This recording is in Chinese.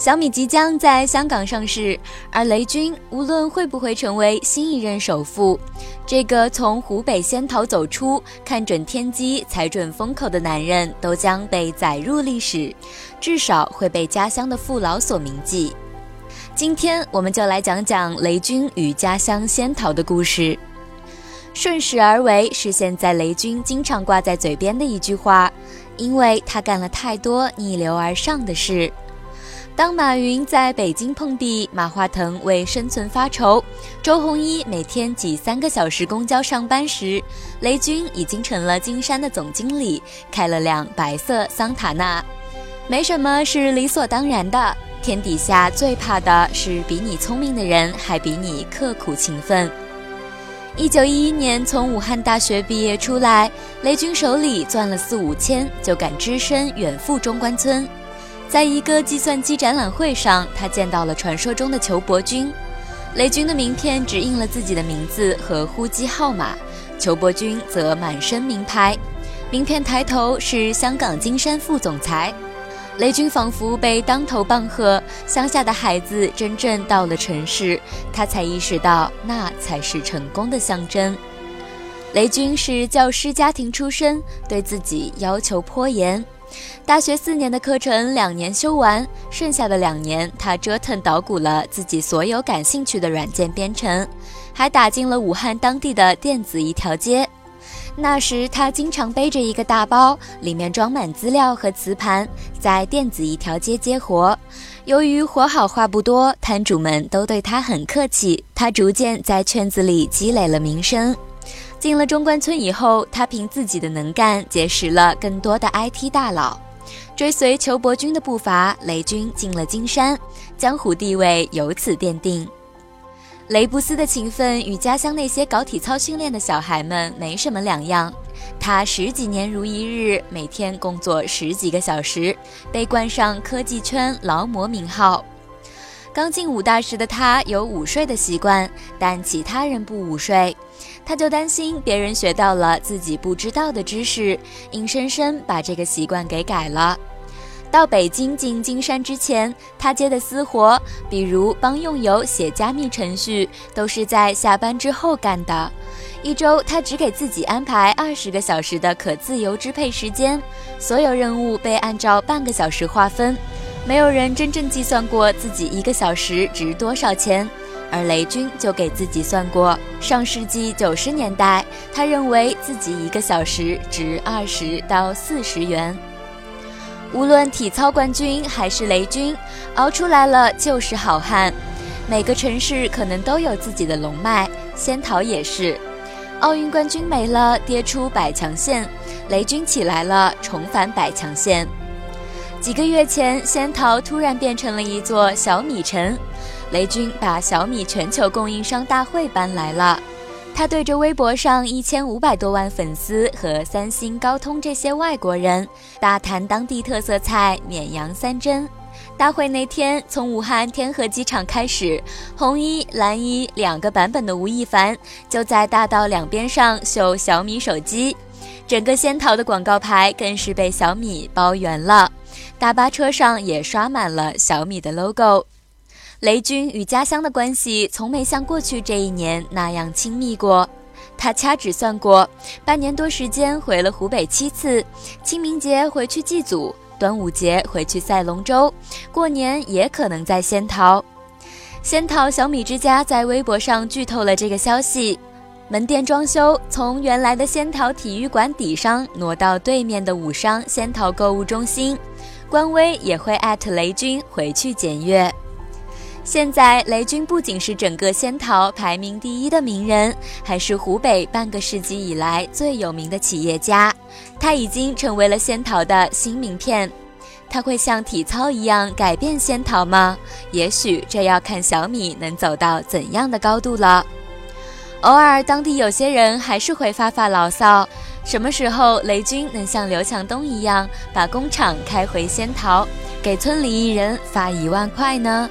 小米即将在香港上市，而雷军无论会不会成为新一任首富，这个从湖北仙桃走出、看准天机、踩准风口的男人，都将被载入历史，至少会被家乡的父老所铭记。今天我们就来讲讲雷军与家乡仙桃的故事。顺势而为是现在雷军经常挂在嘴边的一句话，因为他干了太多逆流而上的事。当马云在北京碰壁，马化腾为生存发愁，周鸿祎每天挤三个小时公交上班时，雷军已经成了金山的总经理，开了辆白色桑塔纳。没什么是理所当然的，天底下最怕的是比你聪明的人还比你刻苦勤奋。一九一一年从武汉大学毕业出来，雷军手里攥了四五千，就敢只身远赴中关村。在一个计算机展览会上，他见到了传说中的裘伯君。雷军的名片只印了自己的名字和呼机号码，裘伯君则满身名牌。名片抬头是香港金山副总裁。雷军仿佛被当头棒喝，乡下的孩子真正到了城市，他才意识到那才是成功的象征。雷军是教师家庭出身，对自己要求颇严。大学四年的课程，两年修完，剩下的两年，他折腾捣鼓了自己所有感兴趣的软件编程，还打进了武汉当地的电子一条街。那时，他经常背着一个大包，里面装满资料和磁盘，在电子一条街接活。由于活好话不多，摊主们都对他很客气，他逐渐在圈子里积累了名声。进了中关村以后，他凭自己的能干结识了更多的 IT 大佬，追随裘伯君的步伐，雷军进了金山，江湖地位由此奠定。雷布斯的勤奋与家乡那些搞体操训练的小孩们没什么两样，他十几年如一日，每天工作十几个小时，被冠上科技圈劳模名号。刚进武大时的他有午睡的习惯，但其他人不午睡，他就担心别人学到了自己不知道的知识，硬生生把这个习惯给改了。到北京进金山之前，他接的私活，比如帮用友写加密程序，都是在下班之后干的。一周他只给自己安排二十个小时的可自由支配时间，所有任务被按照半个小时划分。没有人真正计算过自己一个小时值多少钱，而雷军就给自己算过。上世纪九十年代，他认为自己一个小时值二十到四十元。无论体操冠军还是雷军，熬出来了就是好汉。每个城市可能都有自己的龙脉，仙桃也是。奥运冠军没了，跌出百强线；雷军起来了，重返百强线。几个月前，仙桃突然变成了一座小米城。雷军把小米全球供应商大会搬来了，他对着微博上一千五百多万粉丝和三星、高通这些外国人大谈当地特色菜绵阳三珍。大会那天，从武汉天河机场开始，红衣、蓝衣两个版本的吴亦凡就在大道两边上秀小米手机，整个仙桃的广告牌更是被小米包圆了。大巴车上也刷满了小米的 logo。雷军与家乡的关系从没像过去这一年那样亲密过。他掐指算过，半年多时间回了湖北七次，清明节回去祭祖，端午节回去赛龙舟，过年也可能在仙桃。仙桃小米之家在微博上剧透了这个消息：门店装修从原来的仙桃体育馆底商挪到对面的武商仙桃购物中心。官微也会艾特雷军回去检阅。现在，雷军不仅是整个仙桃排名第一的名人，还是湖北半个世纪以来最有名的企业家。他已经成为了仙桃的新名片。他会像体操一样改变仙桃吗？也许这要看小米能走到怎样的高度了。偶尔，当地有些人还是会发发牢骚。什么时候雷军能像刘强东一样把工厂开回仙桃，给村里一人发一万块呢？